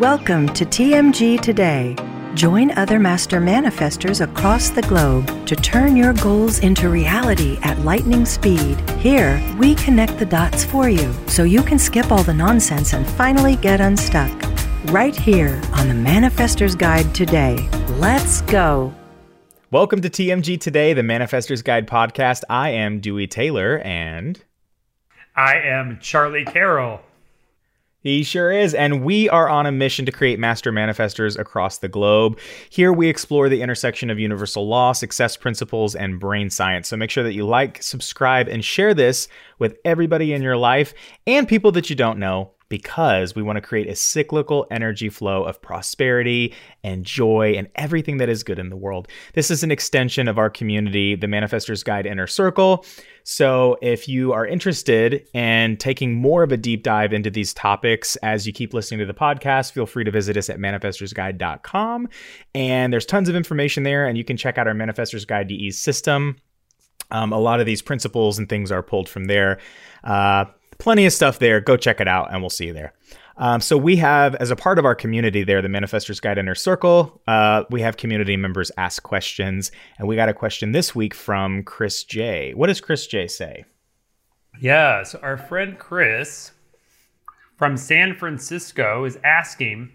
Welcome to TMG Today. Join other master manifestors across the globe to turn your goals into reality at lightning speed. Here, we connect the dots for you so you can skip all the nonsense and finally get unstuck. Right here on the Manifestor's Guide today. Let's go. Welcome to TMG Today, the Manifestor's Guide podcast. I am Dewey Taylor and. I am Charley Carroll. He sure is. And we are on a mission to create master manifestors across the globe. Here we explore the intersection of universal law, success principles, and brain science. So make sure that you like, subscribe, and share this with everybody in your life and people that you don't know because we want to create a cyclical energy flow of prosperity and joy and everything that is good in the world. This is an extension of our community, the Manifestor's Guide Inner Circle. So, if you are interested in taking more of a deep dive into these topics as you keep listening to the podcast, feel free to visit us at manifestorsguide.com. And there's tons of information there, and you can check out our Manifestor's Guide DE system. Um, a lot of these principles and things are pulled from there. Uh, plenty of stuff there. Go check it out, and we'll see you there. Um, so we have, as a part of our community there, the Manifestors Guide Inner Circle, uh, we have community members ask questions, and we got a question this week from Chris J. What does Chris J say? Yeah, so our friend Chris from San Francisco is asking,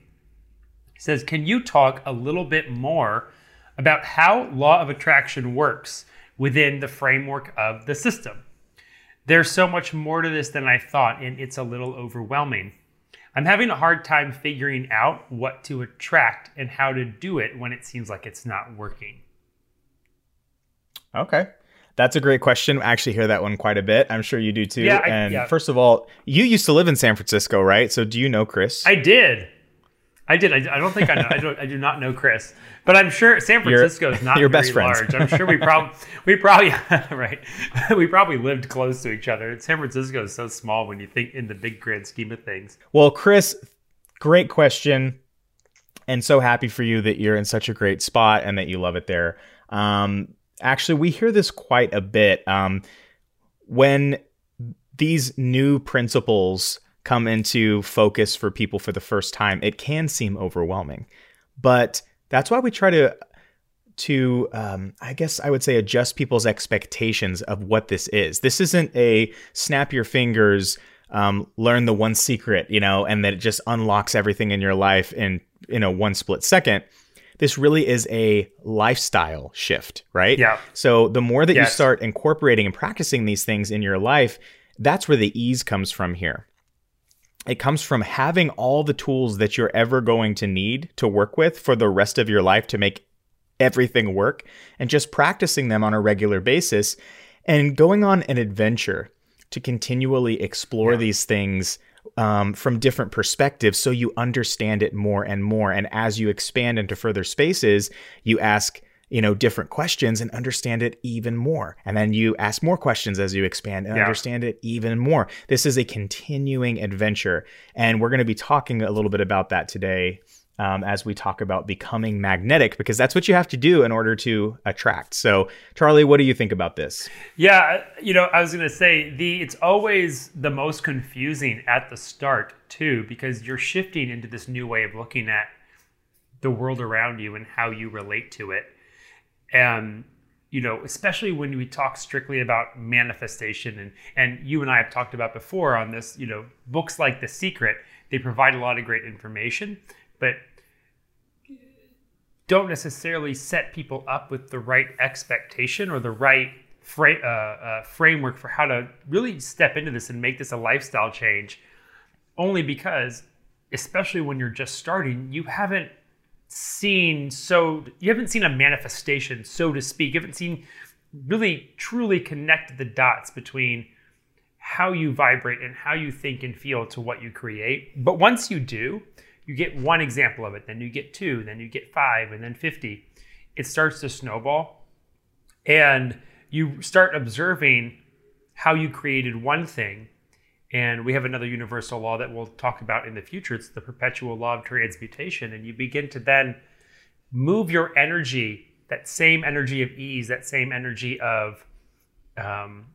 says, can you talk a little bit more about how law of attraction works within the framework of the system? There's so much more to this than I thought, and it's a little overwhelming. I'm having a hard time figuring out what to attract and how to do it when it seems like it's not working. Okay. That's a great question. I actually hear that one quite a bit. I'm sure you do too. Yeah, I, and yeah. first of all, you used to live in San Francisco, right? So do you know Chris? I did. I did. I, I don't think I know. I, don't, I do not know Chris, but I'm sure San Francisco is not your very best friends. large. I'm sure we probably we probably right. we probably lived close to each other. San Francisco is so small when you think in the big grand scheme of things. Well, Chris, great question, and so happy for you that you're in such a great spot and that you love it there. Um, actually, we hear this quite a bit um, when these new principles come into focus for people for the first time, it can seem overwhelming. But that's why we try to to um, I guess I would say adjust people's expectations of what this is. This isn't a snap your fingers, um, learn the one secret, you know, and that it just unlocks everything in your life in you know one split second. This really is a lifestyle shift, right? Yeah. So the more that Yes. you start incorporating and practicing these things in your life, that's where the ease comes from here it comes from having all the tools that you're ever going to need to work with for the rest of your life to make everything work and just practicing them on a regular basis and going on an adventure to continually explore these things um, from different perspectives so you understand it more and more. And as you expand into further spaces you ask you know different questions and understand it even more and then you ask more questions as you expand and Yeah. understand it even more this is a continuing adventure and we're going to be talking a little bit about that today um, as we talk about becoming magnetic because that's what you have to do in order to attract so charley what do you think about this Yeah, you know, I was gonna say the it's always the most confusing at the start too, because you're shifting into this new way of looking at the world around you and how you relate to it. And you know, especially when we talk strictly about manifestation and and you and I have talked about before on this, you know, books like The Secret, they provide a lot of great information, but don't necessarily set people up with the right expectation or the right fra- uh, uh, framework for how to really step into this and make this a lifestyle change. Only because, especially when you're just starting, you haven't seen so you haven't seen a manifestation, so to speak. You haven't seen really truly connect the dots between how you vibrate and how you think and feel to what you create. But once you do, you get one example of it, then you get two, then you get five, and then 50. It starts to snowball. And you start observing how you created one thing. And we have another universal law that we'll talk about in the future. It's the perpetual law of transmutation. And you begin to then move your energy, that same energy of ease, that same energy of, um,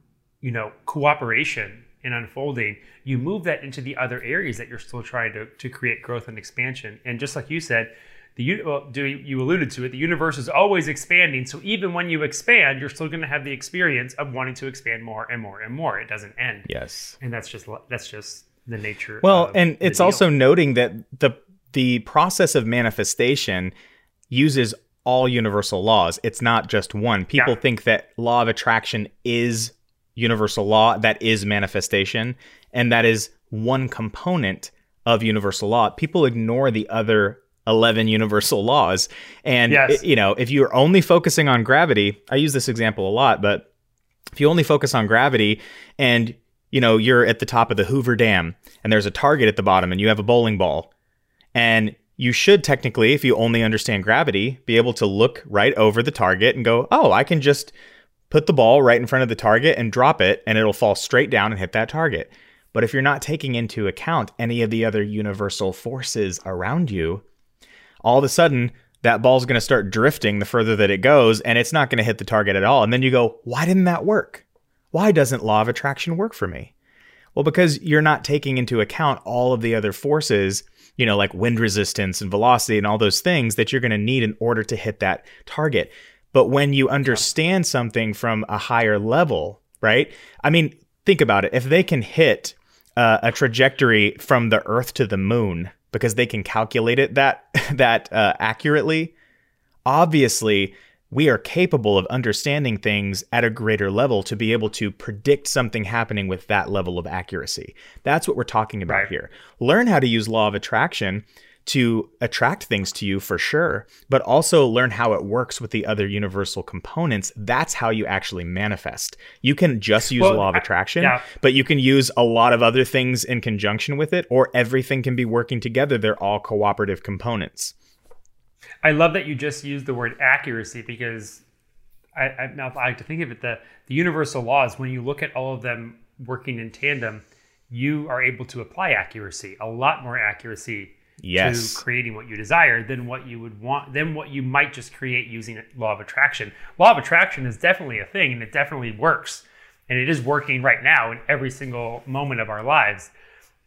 you know, cooperation and unfolding, you move that into the other areas that you're still trying to, to create growth and expansion. And just like you said, the well, do you alluded to it, the universe is always expanding. So even when you expand, you're still going to have the experience of wanting to expand more and more and more. It doesn't end. Yes. And that's just that's just the nature. Well, and it's deal. also noting that the the process of manifestation uses all universal laws. It's not just one. People yeah. think that law of attraction is universal law, that is manifestation, and that is one component of universal law. People ignore the other 11 universal laws. And, yes. you know, if you're only focusing on gravity, I use this example a lot, but if you only focus on gravity and, you know, you're at the top of the Hoover Dam and there's a target at the bottom and you have a bowling ball and you should technically, if you only understand gravity, be able to look right over the target and go, oh, I can just put the ball right in front of the target and drop it, and it'll fall straight down and hit that target. But if you're not taking into account any of the other universal forces around you, all of a sudden that ball's going to start drifting the further that it goes and it's not going to hit the target at all. And then you go, why didn't that work? Why doesn't law of attraction work for me? Well, because you're not taking into account all of the other forces, you know, like wind resistance and velocity and all those things that you're going to need in order to hit that target. But when you understand something from a higher level, right? I mean, think about it. If they can hit uh, a trajectory from the earth to the moon, because they can calculate it that that uh, accurately. Obviously, we are capable of understanding things at a greater level to be able to predict something happening with that level of accuracy. That's what we're talking about right. here. Learn how to use law of attraction to attract things to you for sure, but also learn how it works with the other universal components. That's how you actually manifest. You can just use well, law of attraction, yeah. but you can use a lot of other things in conjunction with it, or everything can be working together. They're all cooperative components. I love that you just used the word accuracy because I, I now I like to think of it the the universal laws when you look at all of them working in tandem, you are able to apply accuracy, a lot more accuracy yes. to creating what you desire than what you would want than what you might just create using law of attraction. Law of attraction is definitely a thing and it definitely works. And it is working right now in every single moment of our lives.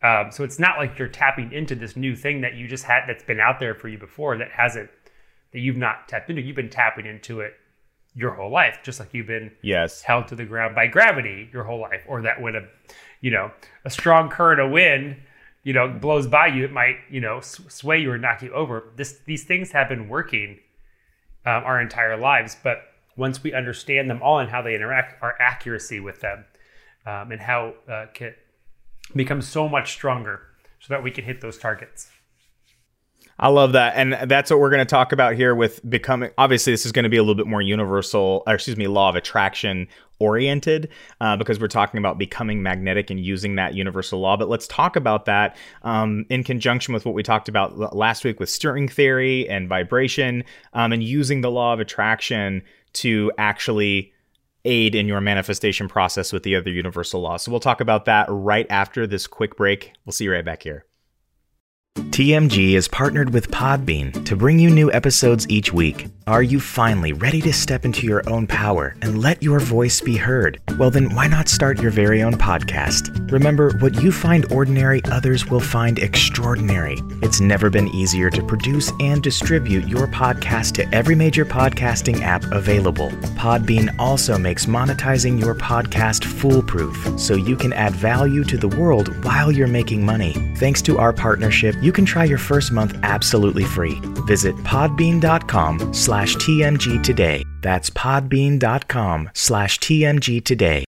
Um, so it's not like you're tapping into this new thing that you just had that's been out there for you before that hasn't that you've not tapped into. You've been tapping into it your whole life, just like you've been yes held to the ground by gravity your whole life, or that when a you know a strong current of wind you know blows by you, it might you know sway you or knock you over. This these things have been working um, our entire lives, but once we understand them all and how they interact, our accuracy with them um, and how uh, can become so much stronger, so that we can hit those targets. I love that. And that's what we're going to talk about here with becoming. Obviously, this is going to be a little bit more universal, or excuse me, law of attraction oriented uh, because we're talking about becoming magnetic and using that universal law. But let's talk about that um, in conjunction with what we talked about last week with string theory and vibration um, and using the law of attraction to actually aid in your manifestation process with the other universal law. So we'll talk about that right after this quick break. We'll see you right back here. TMG is partnered with Podbean to bring you new episodes each week. Are you finally ready to step into your own power and let your voice be heard? Well, then why not start your very own podcast? Remember, what you find ordinary, others will find extraordinary. It's never been easier to produce and distribute your podcast to every major podcasting app available. Podbean also makes monetizing your podcast foolproof so you can add value to the world while you're making money. Thanks to our partnership, you can try your first month absolutely free. Visit podbean.com slash TMG today. That's podbean.com slash TMG today.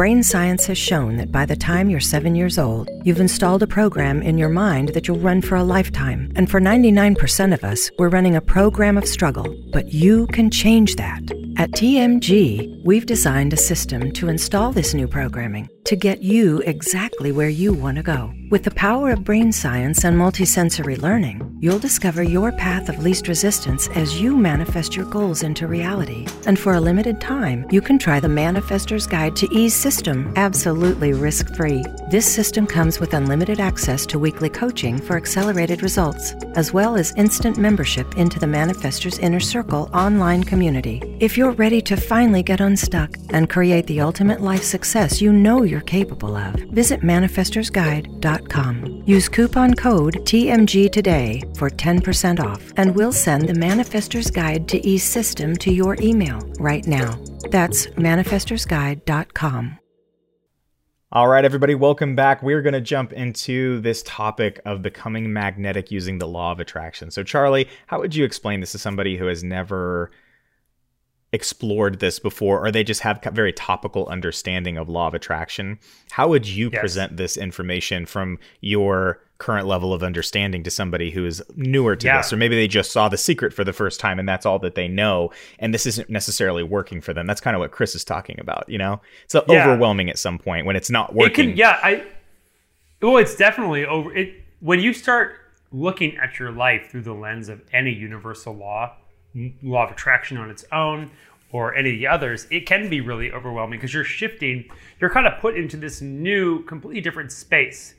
Brain science has shown that by the time you're seven years old, you've installed a program in your mind that you'll run for a lifetime. And for 99% of us, we're running a program of struggle. But you can change that. At TMG, we've designed a system to install this new programming to get you exactly where you want to go. With the power of brain science and multisensory learning, you'll discover your path of least resistance as you manifest your goals into reality. And for a limited time, you can try the Manifestor's Guide to Ease system absolutely risk free. This system comes with unlimited access to weekly coaching for accelerated results, as well as instant membership into the Manifestor's Inner Circle online community. If you're ready to finally get unstuck and create the ultimate life success you know you're capable of, visit manifestorsguide.com. Use coupon code TMG today for 10% off, and we'll send the Manifestor's Guide to E System to your email right now. That's manifestorsguide.com. All right, everybody, welcome back. We're going to jump into this topic of becoming magnetic using the law of attraction. So, Charley, how would you explain this to somebody who has never explored this before, or they just have very topical understanding of law of attraction? How would you yes. present this information from your current level of understanding to somebody who is newer to yeah. this or maybe they just saw the secret for the first time and that's all that they know and this isn't necessarily working for them that's kind of what chris is talking about you know it's yeah. overwhelming at some point when it's not working it can, yeah i well it's definitely over it when you start looking at your life through the lens of any universal law law of attraction on its own or any of the others it can be really overwhelming because you're shifting you're kind of put into this new completely different space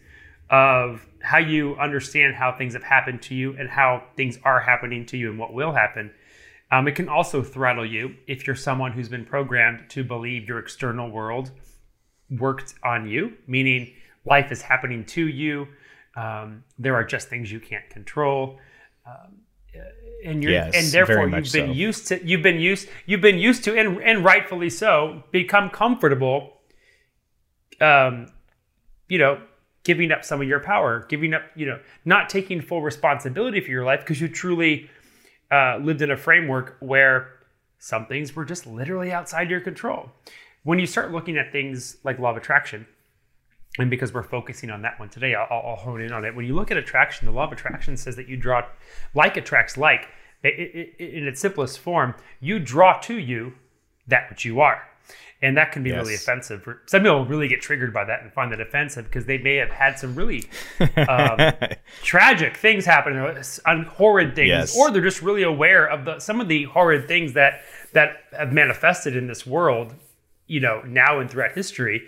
of how you understand how things have happened to you and how things are happening to you and what will happen. Um, it can also throttle you if you're someone who's been programmed to believe your external world worked on you, meaning life is happening to you. Um, there are just things you can't control. Um, and you're yes, and therefore you've been so. used to you've been used you've been used to and, and rightfully so become comfortable um you know giving up some of your power, giving up, you know, not taking full responsibility for your life because you truly uh, lived in a framework where some things were just literally outside your control. When you start looking at things like law of attraction, and because we're focusing on that one today, I'll, I'll hone in on it. When you look at attraction, the law of attraction says that you draw, like attracts like. It, it, in its simplest form, you draw to you that which you are and that can be yes. really offensive. Some people really get triggered by that and find that offensive because they may have had some really um, tragic things happen, or horrid things, yes. or they're just really aware of the some of the horrid things that that have manifested in this world, you know, now and throughout history.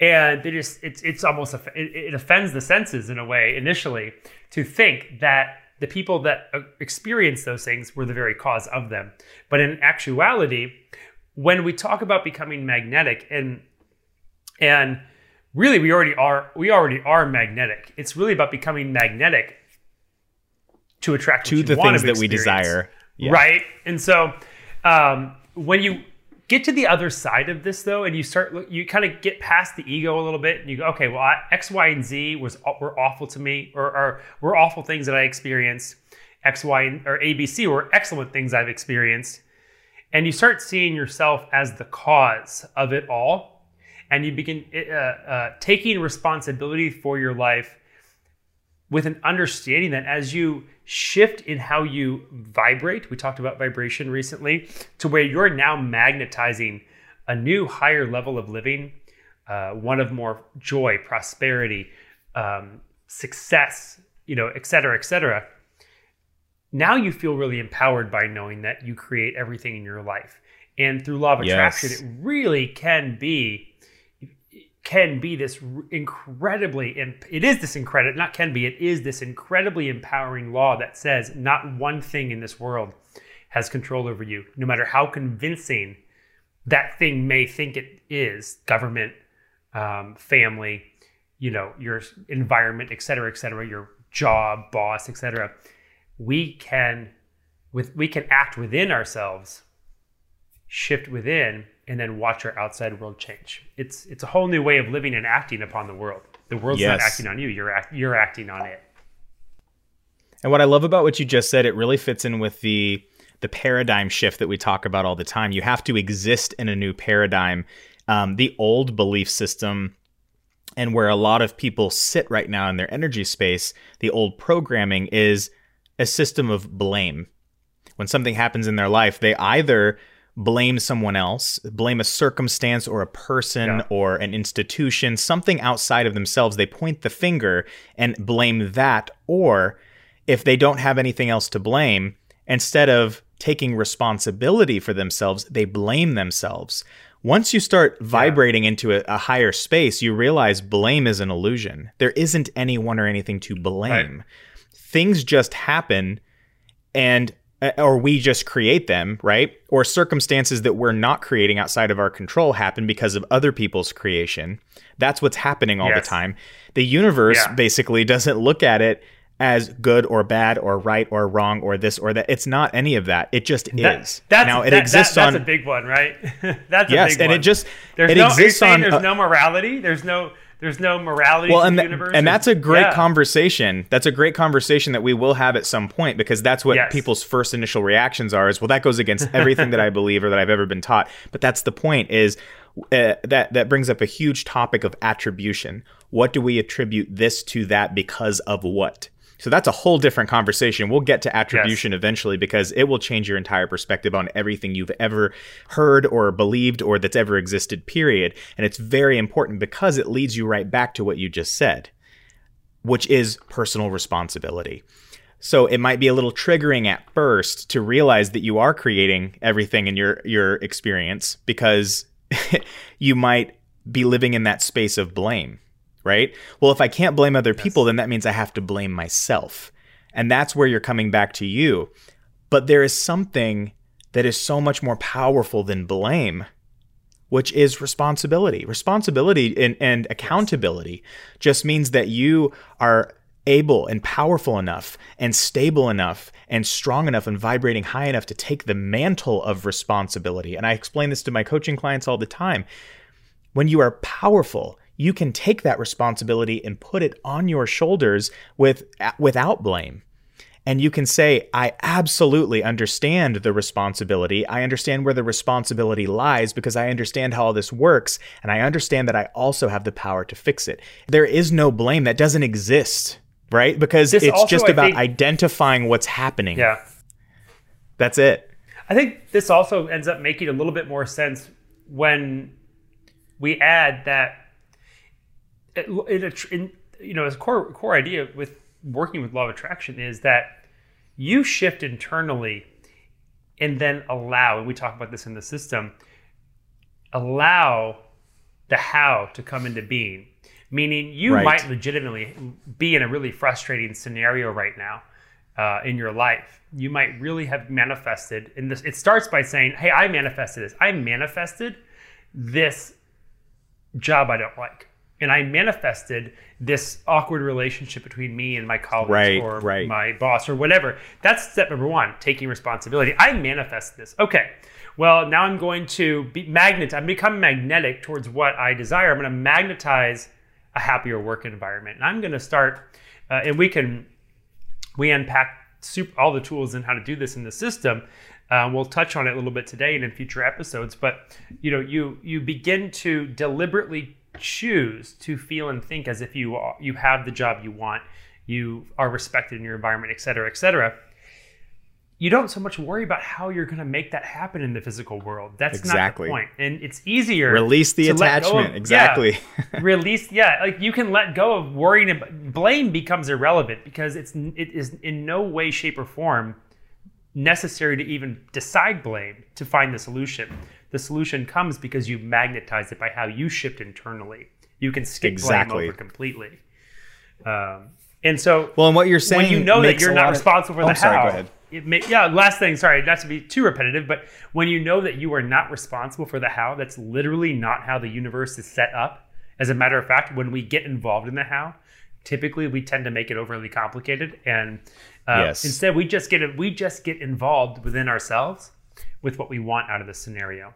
And they just it's it's almost it, it offends the senses in a way initially to think that the people that experienced those things were the very cause of them. But in actuality, when we talk about becoming magnetic and and really we already are we already are magnetic. It's really about becoming magnetic to attract to the things that we desire. Yeah. right? And so um, when you get to the other side of this though and you start you kind of get past the ego a little bit and you go okay well I, x y and z was were awful to me or, or were awful things that i experienced. X y or abc were excellent things i've experienced and you start seeing yourself as the cause of it all. And you begin uh, uh, taking responsibility for your life with an understanding that as you shift in how you vibrate we talked about vibration recently to where you're now magnetizing a new higher level of living uh, one of more joy prosperity um, success you know et cetera et cetera now you feel really empowered by knowing that you create everything in your life and through law of attraction yes. it really can be can be this incredibly it is this incredible not can be it is this incredibly empowering law that says not one thing in this world has control over you no matter how convincing that thing may think it is government um, family you know your environment et cetera et cetera your job boss et cetera we can with we can act within ourselves shift within and then watch our outside world change. It's it's a whole new way of living and acting upon the world. The world's yes. not acting on you you're act, you're acting on it. And what i love about what you just said it really fits in with the the paradigm shift that we talk about all the time. You have to exist in a new paradigm. Um, the old belief system and where a lot of people sit right now in their energy space the old programming is a system of blame. When something happens in their life, they either blame someone else, blame a circumstance or a person yeah. or an institution, something outside of themselves. They point the finger and blame that. Or if they don't have anything else to blame, instead of taking responsibility for themselves, they blame themselves. Once you start vibrating yeah. into a, a, higher space, you realize blame is an illusion. There isn't anyone or anything to blame. Right things just happen and uh, or we just create them, right? Or circumstances that we're not creating outside of our control happen because of other people's creation. That's what's happening all Yes. the time. The universe Yeah. basically doesn't look at it as good or bad or right or wrong or this or that. It's not any of that. It just That- is. That's, now it that- exists that- that's on a big one, right? that's yes, a big and one. it just there's it no, exists on there's a- no morality. There's no there's no morality well and, the universe. and that's a great Yeah. conversation that's a great conversation that we will have at some point because that's what Yes. people's first initial reactions are is well that goes against everything that i believe or that i've ever been taught but that's the point is uh, that that brings up a huge topic of attribution what do we attribute this to that because of what so that's a whole different conversation. We'll get to attribution eventually because it will change your entire perspective on everything you've ever heard or believed or that's ever existed, period. And it's very important because it leads you right back to what you just said, which is personal responsibility. So it might be a little triggering at first to realize that you are creating everything in your your experience because you might be living in that space of blame, right? Well, if I can't blame other people, then that means I have to blame myself. And that's where you're coming back to you. But there is something that is so much more powerful than blame, which is responsibility. Responsibility and, and accountability just means that you are able and powerful enough and stable enough and strong enough and vibrating high enough to take the mantle of responsibility. And I explain this to my coaching clients all the time. When you are powerful, you can take that responsibility and put it on your shoulders with without blame. And you can say, I absolutely understand the responsibility. I understand where the responsibility lies because I understand how all this works. And I understand that I also have the power to fix it. There is no blame that doesn't exist, right? Because This it's also, just I about think- identifying what's happening. Yeah. That's it. I think this also ends up making a little bit more sense when we add that it, it, in, you know, as a core core idea with working with law of attraction is that you shift internally and then allow, and we talk about this in the system, allow the how to come into being. Meaning, you Right. might legitimately be in a really frustrating scenario right now uh, in your life. You might really have manifested, and this it starts by saying, "Hey, I manifested this. I manifested this job I don't like, and I manifested this awkward relationship between me and my colleagues Right, or right. my boss or whatever." That's step number one: taking responsibility. I manifested this. Okay. Well, now I'm going to be magnet. I'm becoming magnetic towards what I desire. I'm going to magnetize a happier work environment, and I'm going to start. Uh, and we can we unpack super, all the tools and how to do this in the system. Uh, we'll touch on it a little bit today and in future episodes. But you know, you you begin to deliberately choose to feel and think as if you are, you have the job you want, you are respected in your environment, et cetera, et cetera. You don't so much worry about how you're going to make that happen in the physical world. That's Exactly. not the point. And it's easier Release the attachment. of- exactly. yeah, release yeah like you can let go of worrying about blame becomes irrelevant because it's it is in no way shape or form necessary to even decide blame to find the solution the solution comes because you magnetize it by how you shift internally you can skip Exactly. blame over completely um, and so well, and what you're saying when you know that you're not lot of- responsible for Oh, the I'm sorry, how, go ahead. it may, yeah. Last thing, sorry, not to be too repetitive, but when you know that you are not responsible for the how, that's literally not how the universe is set up. As a matter of fact, when we get involved in the how, typically we tend to make it overly complicated, and uh, Yes. instead we just get we just get involved within ourselves with what we want out of the scenario.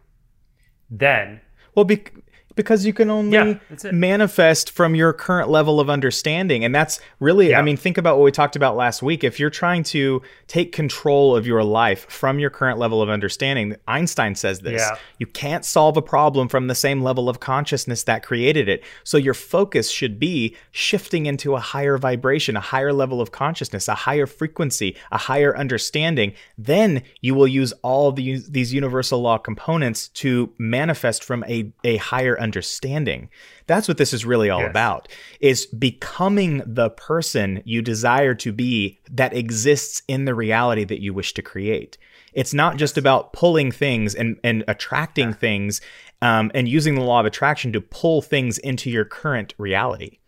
Then Well, bec because you can only Yeah, manifest from your current level of understanding. And that's really, I mean, think about what we talked about last week. If you're trying to take control of your life from your current level of understanding, Einstein says this Yeah. you can't solve a problem from the same level of consciousness that created it. So your focus should be shifting into a higher vibration, a higher level of consciousness, a higher frequency, a higher understanding. Then you will use all these, these universal law components to manifest from a, a higher understanding. That's what this is really all Yes. about is becoming the person you desire to be that exists in the reality that you wish to create. It's not just about pulling things and, and attracting things um, and using the law of attraction to pull things into your current reality.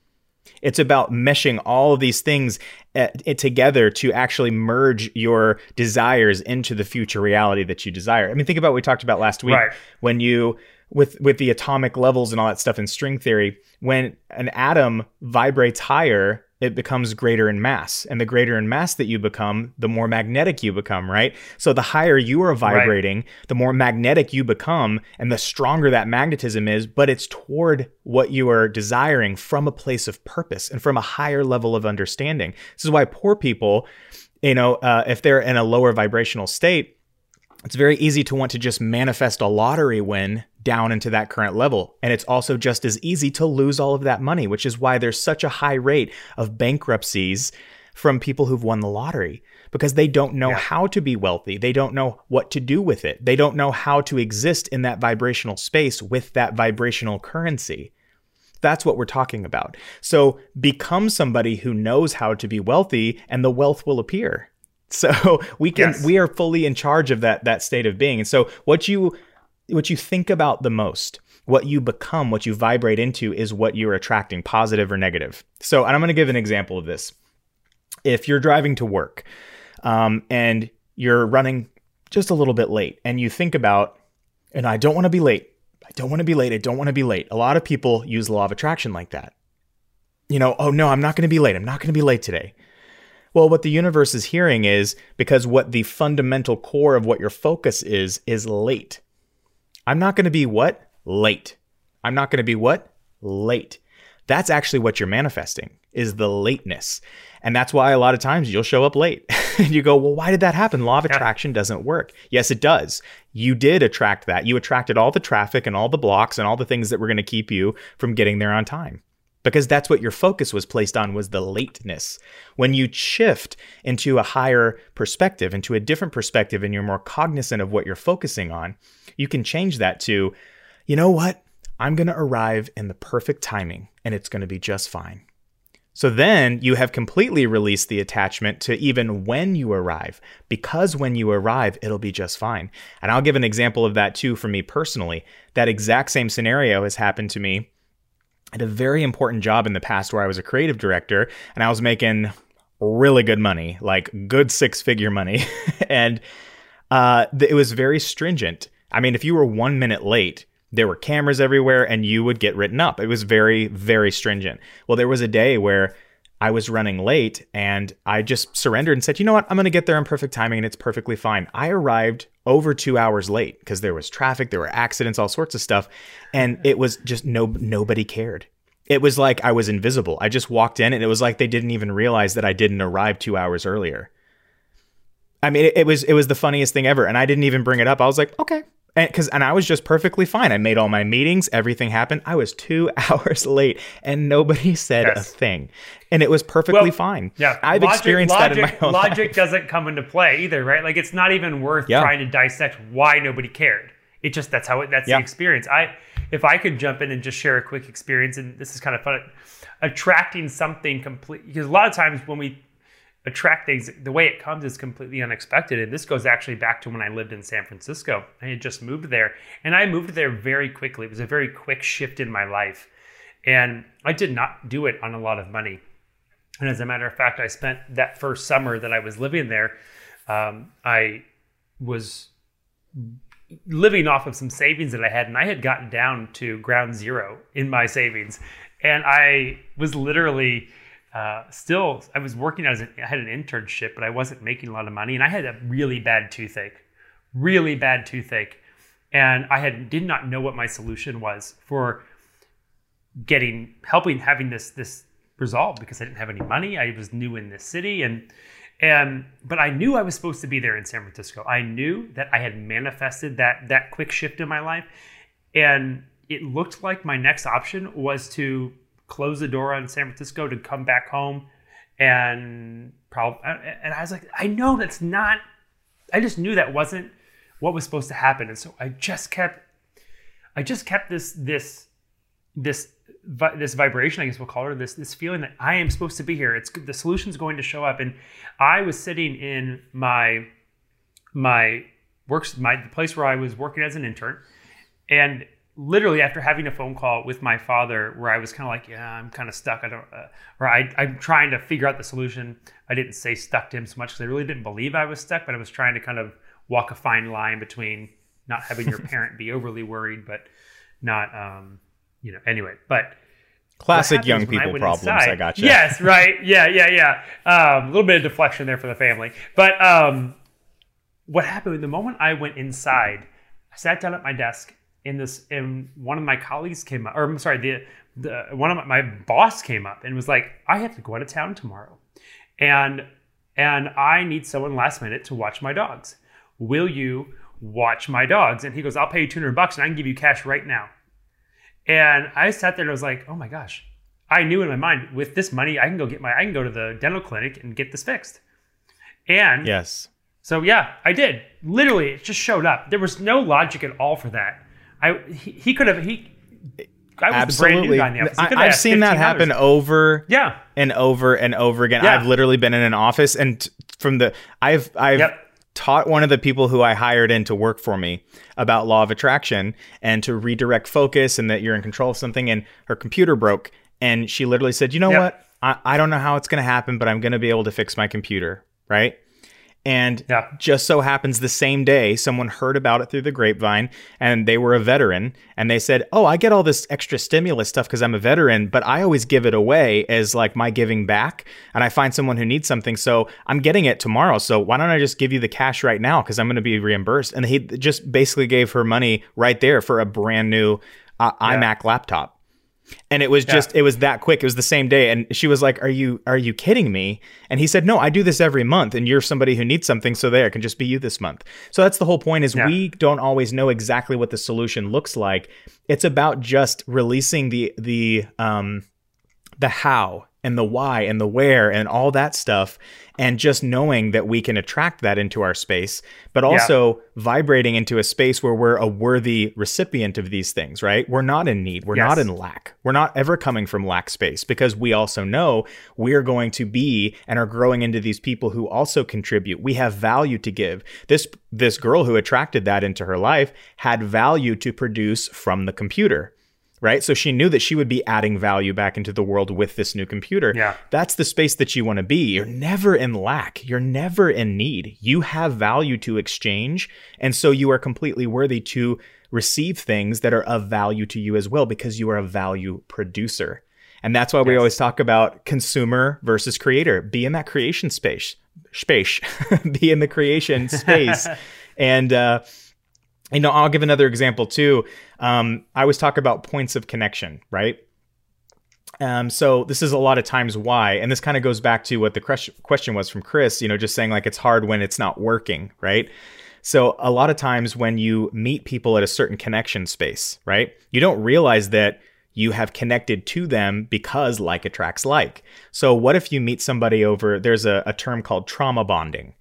It's about meshing all of these things uh, together to actually merge your desires into the future reality that you desire. I mean, think about what we talked about last week Right. when you with with the atomic levels and all that stuff in string theory. When an atom vibrates higher, it becomes greater in mass, and the greater in mass that you become, the more magnetic you become. Right. So the higher you are vibrating, the more magnetic you become, and the stronger that magnetism is. But it's toward what you are desiring from a place of purpose and from a higher level of understanding. This is why poor people, you know, uh, if they're in a lower vibrational state, it's very easy to want to just manifest a lottery win down into that current level. And it's also just as easy to lose all of that money, which is why there's such a high rate of bankruptcies from people who've won the lottery because they don't know Yeah. how to be wealthy. They don't know what to do with it. They don't know how to exist in that vibrational space with that vibrational currency. That's what we're talking about. So become somebody who knows how to be wealthy and the wealth will appear. So we can Yes. we are fully in charge of that that state of being. And so what you what you think about the most, what you become, what you vibrate into is what you're attracting, positive or negative. So and I'm going to give an example of this. If you're driving to work um, and you're running just a little bit late and you think about and I don't want to be late. I don't want to be late. I don't want to be late. A lot of people use law of attraction like that. You know, oh no, I'm not going to be late. I'm not going to be late today. Well, what the universe is hearing is because what the fundamental core of what your focus is, is late. I'm not going to be what? Late. I'm not going to be what? Late. That's actually what you're manifesting is the lateness. And that's why a lot of times you'll show up late. and you go, well, why did that happen? Law of attraction doesn't work. Yes, it does. You did attract that. You attracted all the traffic and all the blocks and all the things that were going to keep you from getting there on time because that's what your focus was placed on was the lateness when you shift into a higher perspective into a different perspective and you're more cognizant of what you're focusing on you can change that to you know what i'm going to arrive in the perfect timing and it's going to be just fine so then you have completely released the attachment to even when you arrive, because when you arrive, it'll be just fine. And I'll give an example of that too for me personally. That exact same scenario has happened to me at a very important job in the past where I was a creative director and I was making really good money, like good six figure money. and uh, it was very stringent. I mean, if you were one minute late, there were cameras everywhere and you would get written up. It was very, very stringent. Well, there was a day where I was running late and I just surrendered and said, you know what? I'm going to get there in perfect timing and it's perfectly fine. I arrived over two hours late because there was traffic, there were accidents, all sorts of stuff. And it was just no, nobody cared. It was like I was invisible. I just walked in and it was like they didn't even realize that I didn't arrive two hours earlier. I mean, it, it was it was the funniest thing ever, and I didn't even bring it up. I was like, okay, because and, I was just perfectly fine. I made all my meetings, everything happened. I was two hours late, and nobody said a thing, and it was perfectly Well, fine. Yeah, I've Logic- experienced logic, that in my own Logic life. doesn't come into play either, right? Like it's not even worth Yeah. trying to dissect why nobody cared. It just that's how it that's Yeah. the experience. I if I could jump in and just share a quick experience, and this is kind of fun, attracting something complete because a lot of times when we attract things, the way it comes is completely unexpected. And this goes actually back to when I lived in San Francisco. I had just moved there, and I moved there very quickly. It was a very quick shift in my life, and I did not do it on a lot of money. And as a matter of fact, I spent that first summer that I was living there, um, I was living off of some savings that I had, and I had gotten down to ground zero in my savings. And I was literally uh, still, I was working as an, I had an internship, but I wasn't making a lot of money. And I had a really bad toothache, really bad toothache. And I had did not know what my solution was for getting helping having this this resolved because I didn't have any money. I was new in this city and and but I knew I was supposed to be there in San Francisco. I knew that I had manifested that that quick shift in my life and it looked like my next option was to close the door on San Francisco to come back home and probably and I was like I know that's not I just knew that wasn't what was supposed to happen. And so I just kept I just kept this this this this vibration, I guess we'll call it, this this feeling that I am supposed to be here. It's the solution's going to show up, and I was sitting in my my works my the place where I was working as an intern, and literally after having a phone call with my father where I was kind of like, yeah, I'm kind of stuck. I don't, uh, or I, I'm trying to figure out the solution. I didn't say stuck to him so much because I really didn't believe I was stuck, but I was trying to kind of walk a fine line between not having your parent be overly worried, but not, um, you know, anyway, but classic young people problems. Inside, I got you. Yes, right. Yeah, yeah, yeah. Um, a little bit of deflection there for the family, but um, what happened the moment I went inside, I sat down at my desk in this and one of my colleagues came up or I'm sorry the, the one of my, my boss came up and was like I have to go out of town tomorrow. And and I need someone last minute to watch my dogs. Will you watch my dogs? And he goes I'll pay you 200 bucks and I can give you cash right now. And I sat there and I was like oh my gosh. I knew in my mind with this money I can go get my I can go to the dental clinic and get this fixed. And yes. so yeah, I did. Literally, it just showed up. There was no logic at all for that. I he, he could have he. I was Absolutely. I, have seen that happen over yeah. and over and over again. Yeah. I've literally been in an office and from the I've I've yep. taught one of the people who I hired in to work for me about law of attraction and to redirect focus and that you're in control of something and her computer broke and she literally said, "You know yep. what? I, I don't know how it's going to happen, but I'm going to be able to fix my computer." Right? And yeah. just so happens the same day, someone heard about it through the grapevine and they were a veteran. And they said, Oh, I get all this extra stimulus stuff because I'm a veteran, but I always give it away as like my giving back. And I find someone who needs something. So I'm getting it tomorrow. So why don't I just give you the cash right now? Because I'm going to be reimbursed. And he just basically gave her money right there for a brand new uh, yeah. iMac laptop and it was just yeah. it was that quick. It was the same day. And she was like are you are you kidding me? And he said no i do this every month and you're somebody who needs something so there it can just be you this month. So that's the whole point is yeah. we don't always know exactly what the solution looks like. It's about just releasing the the um the how and the why and the where and all that stuff and just knowing that we can attract that into our space but also yeah. vibrating into a space where we're a worthy recipient of these things right? We're not in need. We're yes. not in lack. We're not ever coming from lack space because we also know we're going to be and are growing into these people who also contribute. We have value to give. This this girl who attracted that into her life had value to produce from the computer right? So she knew that she would be adding value back into the world with this new computer. Yeah. That's the space that you want to be. You're never in lack. You're never in need. You have value to exchange. And so you are completely worthy to receive things that are of value to you as well because you are a value producer. And that's why yes. we always talk about consumer versus creator. Be in that creation space. Space. be in the creation space. and uh you know, I'll give another example too. Um, I always talk about points of connection, right? Um, so this is a lot of times why, and this kind of goes back to what the question was from Chris. You know, just saying like it's hard when it's not working, right? So a lot of times when you meet people at a certain connection space, right, you don't realize that you have connected to them because like attracts like. So what if you meet somebody over? There's a, a term called trauma bonding.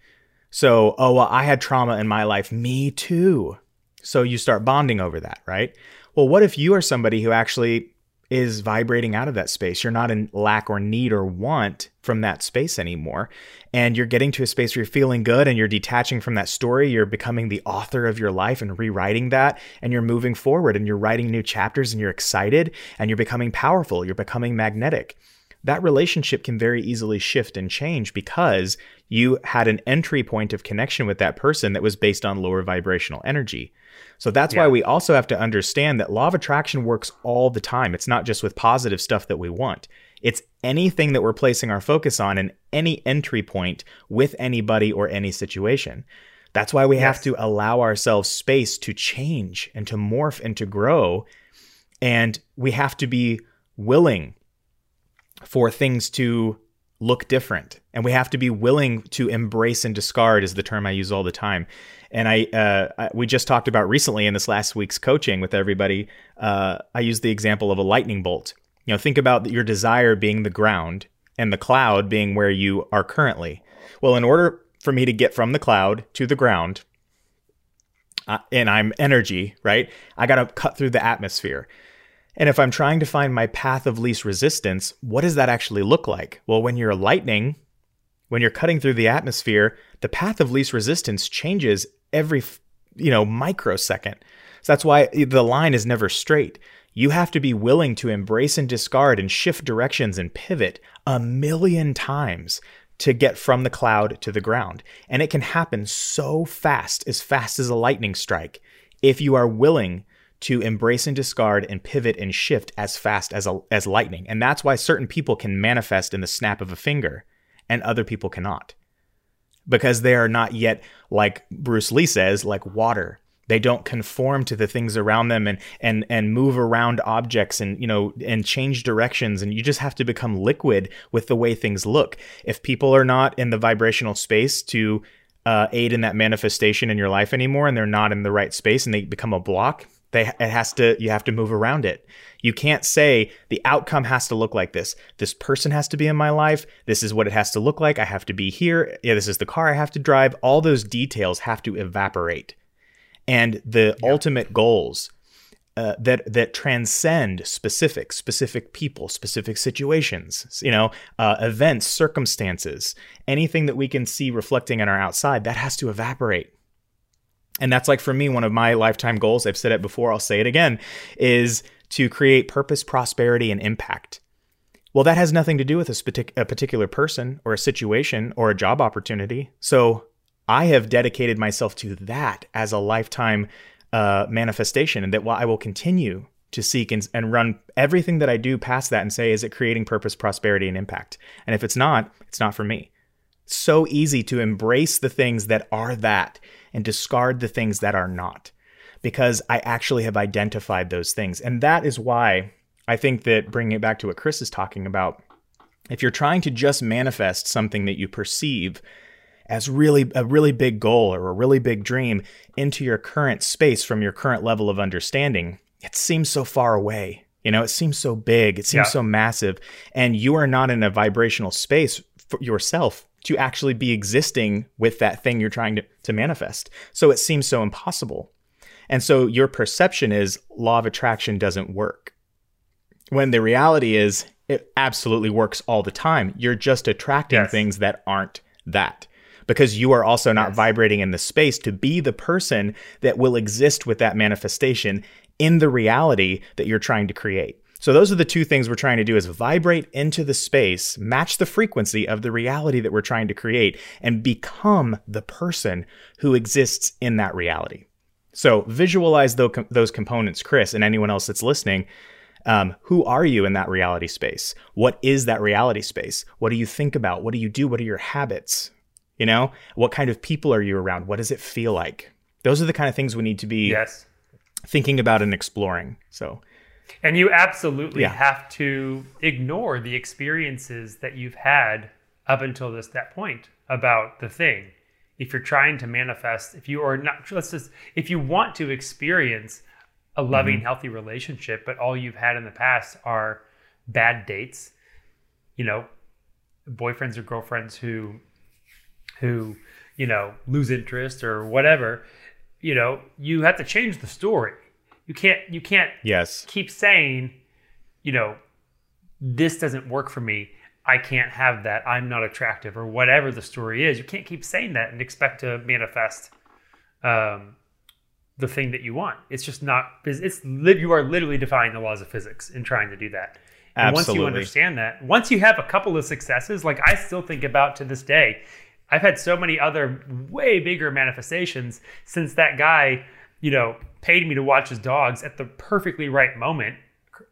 So, oh, well, I had trauma in my life. Me too. So you start bonding over that, right? Well, what if you are somebody who actually is vibrating out of that space? You're not in lack or need or want from that space anymore. And you're getting to a space where you're feeling good and you're detaching from that story. You're becoming the author of your life and rewriting that. And you're moving forward and you're writing new chapters and you're excited and you're becoming powerful. You're becoming magnetic that relationship can very easily shift and change because you had an entry point of connection with that person that was based on lower vibrational energy. So that's yeah. why we also have to understand that law of attraction works all the time. It's not just with positive stuff that we want. It's anything that we're placing our focus on and any entry point with anybody or any situation. That's why we yes. have to allow ourselves space to change and to morph and to grow. And we have to be willing for things to look different. And we have to be willing to embrace and discard is the term i use all the time. And i, uh, I we just talked about recently in this last week's coaching with everybody uh, i used the example of a lightning bolt. You know think about your desire being the ground and the cloud being where you are currently. Well in order for me to get from the cloud to the ground uh, and i'm energy right? I got to cut through the atmosphere and if I'm trying to find my path of least resistance, what does that actually look like? Well, when you're lightning, when you're cutting through the atmosphere, the path of least resistance changes every, you know, microsecond. So that's why the line is never straight. You have to be willing to embrace and discard and shift directions and pivot a million times to get from the cloud to the ground. And it can happen so fast, as fast as a lightning strike, if you are willing to embrace and discard and pivot and shift as fast as a, as lightning. And that's why certain people can manifest in the snap of a finger and other people cannot. Because they are not yet like Bruce Lee says, like water. They don't conform to the things around them and and and move around objects and you know and change directions and you just have to become liquid with the way things look. If people are not in the vibrational space to uh, aid in that manifestation in your life anymore and they're not in the right space and they become a block, they it has to you have to move around it. You can't say the outcome has to look like this. This person has to be in my life. This is what it has to look like. I have to be here. Yeah, this is the car I have to drive. All those details have to evaporate. And the yeah. ultimate goals uh, that that transcend specific specific people specific situations you know uh, events circumstances anything that we can see reflecting in our outside that has to evaporate and that's like for me, one of my lifetime goals, I've said it before, I'll say it again, is to create purpose, prosperity, and impact. Well, that has nothing to do with a, particular person or a situation or a job opportunity. So I have dedicated myself to that as a lifetime uh, manifestation, and that I will continue to seek and, and run everything that I do past that and say, is it creating purpose, prosperity, and impact? And if it's not, it's not for me. so easy to embrace the things that are that and discard the things that are not because I actually have identified those things. And that is why I think that bringing it back to what Chris is talking about, if you're trying to just manifest something that you perceive as really a really big goal or a really big dream into your current space from your current level of understanding, it seems so far away. You know, it seems so big, it seems yeah. so massive, and you are not in a vibrational space for yourself to actually be existing with that thing you're trying to, to manifest. So it seems so impossible. And so your perception is law of attraction doesn't work. When the reality is it absolutely works all the time. You're just attracting yes. things that aren't that because you are also not yes. vibrating in the space to be the person that will exist with that manifestation in the reality that you're trying to create. So those are the two things we're trying to do is vibrate into the space, match the frequency of the reality that we're trying to create and become the person who exists in that reality. So visualize those components, Chris, and anyone else that's listening. Um, who are you in that reality space? What is that reality space? What do you think about? What do you do? What are your habits? You know, what kind of people are you around? What does it feel like? Those are the kind of things we need to be yes. thinking about and exploring. So and you absolutely yeah. have to ignore the experiences that you've had up until this that point about the thing. If you're trying to manifest, if you are not, let's just, if you want to experience a loving, mm-hmm. healthy relationship, but all you've had in the past are bad dates, you know, boyfriends or girlfriends who, who, you know, lose interest or whatever, you know, you have to change the story you can't you can't yes keep saying, you know, this doesn't work for me. I can't have that. I'm not attractive or whatever the story is. You can't keep saying that and expect to manifest um, the thing that you want. It's just not. It's you are literally defying the laws of physics in trying to do that. And Absolutely. once you understand that, once you have a couple of successes, like I still think about to this day, I've had so many other way bigger manifestations since that guy, you know, paid me to watch his dogs at the perfectly right moment,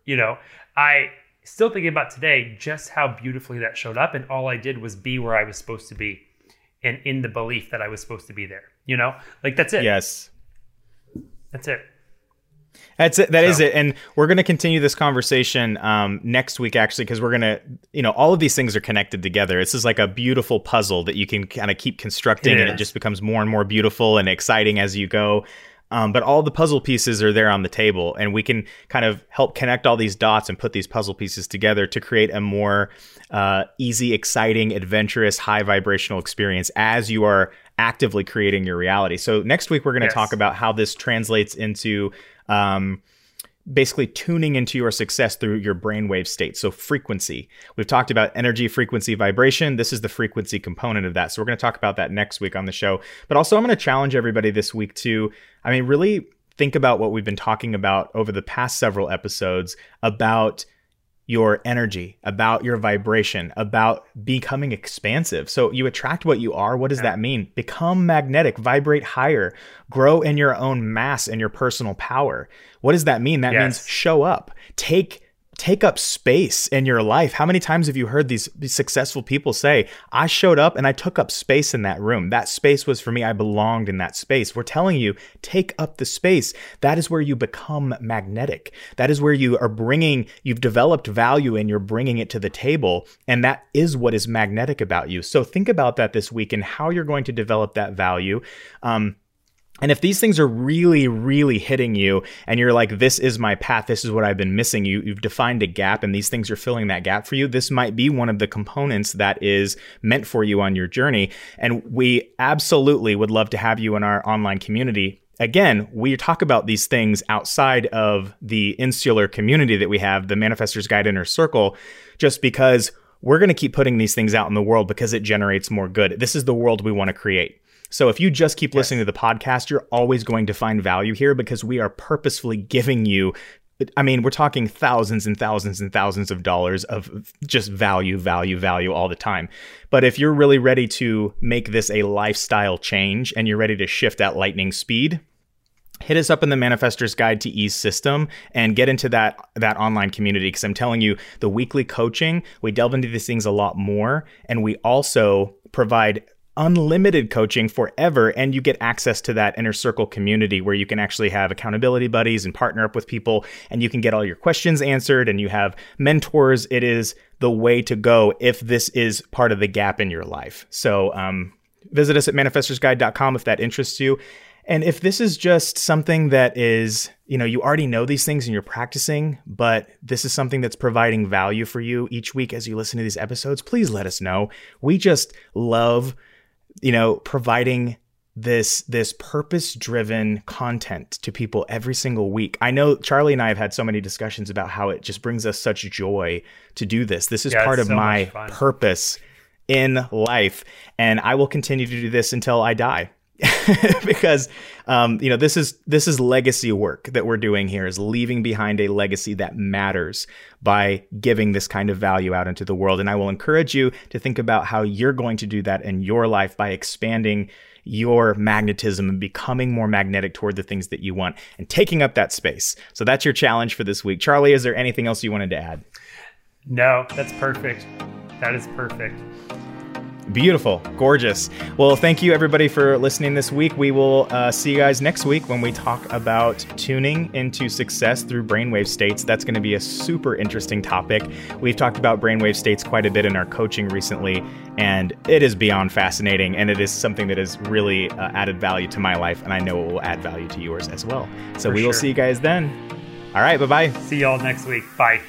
you know, I still thinking about today just how beautifully that showed up. And all I did was be where I was supposed to be and in the belief that I was supposed to be there, you know, like that's it. Yes. That's it. That's it. That so. is it. And we're going to continue this conversation um, next week, actually, because we're going to, you know, all of these things are connected together. This is like a beautiful puzzle that you can kind of keep constructing, it and it just becomes more and more beautiful and exciting as you go. Um, but all the puzzle pieces are there on the table, and we can kind of help connect all these dots and put these puzzle pieces together to create a more uh, easy, exciting, adventurous, high vibrational experience as you are actively creating your reality. So next week we're going to yes. talk about how this translates into. Um, basically tuning into your success through your brainwave state. So, frequency. We've talked about energy, frequency, vibration. This is the frequency component of that. So, we're going to talk about that next week on the show. But also, I'm going to challenge everybody this week to, I mean, really think about what we've been talking about over the past several episodes about your energy, about your vibration, about becoming expansive. So you attract what you are. What does that mean? Become magnetic, vibrate higher, grow in your own mass and your personal power. What does that mean? That yes. means show up, take take up space in your life. How many times have you heard these, successful people say, I showed up and I took up space in that room. That space was for me. I belonged in that space. We're telling you, take up the space. That is where you become magnetic. That is where you are bringing, you've developed value and you're bringing it to the table. And that is what is magnetic about you. So think about that this week and how you're going to develop that value. Um, and if these things are really, really hitting you and you're like, this is my path, this is what I've been missing, you, you've defined a gap and these things are filling that gap for you, this might be one of the components that is meant for you on your journey. And we absolutely would love to have you in our online community. Again, we talk about these things outside of the insular community that we have, the Manifestor's Guide Inner Circle, just because we're going to keep putting these things out in the world because it generates more good. This is the world we want to create. So if you just keep yes. listening to the podcast, you're always going to find value here because we are purposefully giving you I mean, we're talking thousands and thousands and thousands of dollars of just value, value, value all the time. But if you're really ready to make this a lifestyle change and you're ready to shift at lightning speed, hit us up in the manifestor's guide to ease system and get into that that online community because i'm telling you the weekly coaching we delve into these things a lot more and we also provide unlimited coaching forever and you get access to that inner circle community where you can actually have accountability buddies and partner up with people and you can get all your questions answered and you have mentors. It is the way to go if this is part of the gap in your life. So um, visit us at manifestorsguide.com if that interests you. And if this is just something that is, you know, you already know these things and you're practicing, but this is something that's providing value for you each week as you listen to these episodes, please let us know. We just love you know, providing this this purpose driven content to people every single week. I know Charley and I have had so many discussions about how it just brings us such joy to do this. This is yeah, part of so my purpose in life and I will continue to do this until I die. because um, you know this is this is legacy work that we're doing here is leaving behind a legacy that matters by giving this kind of value out into the world. And i will encourage you to think about how you're going to do that in your life by expanding your magnetism and becoming more magnetic toward the things that you want and taking up that space. So that's your challenge for this week. Charley is there anything else you wanted to add? No that's perfect. That is perfect Beautiful, gorgeous. Well, thank you everybody for listening this week. We will uh, see you guys next week when we talk about tuning into success through brainwave states. That's going to be a super interesting topic. We've talked about brainwave states quite a bit in our coaching recently, and it is beyond fascinating. And it is something that has really uh, added value to my life, and I know it will add value to yours as well. So for we will see you guys then. All right, bye bye. See y'all next week. Bye.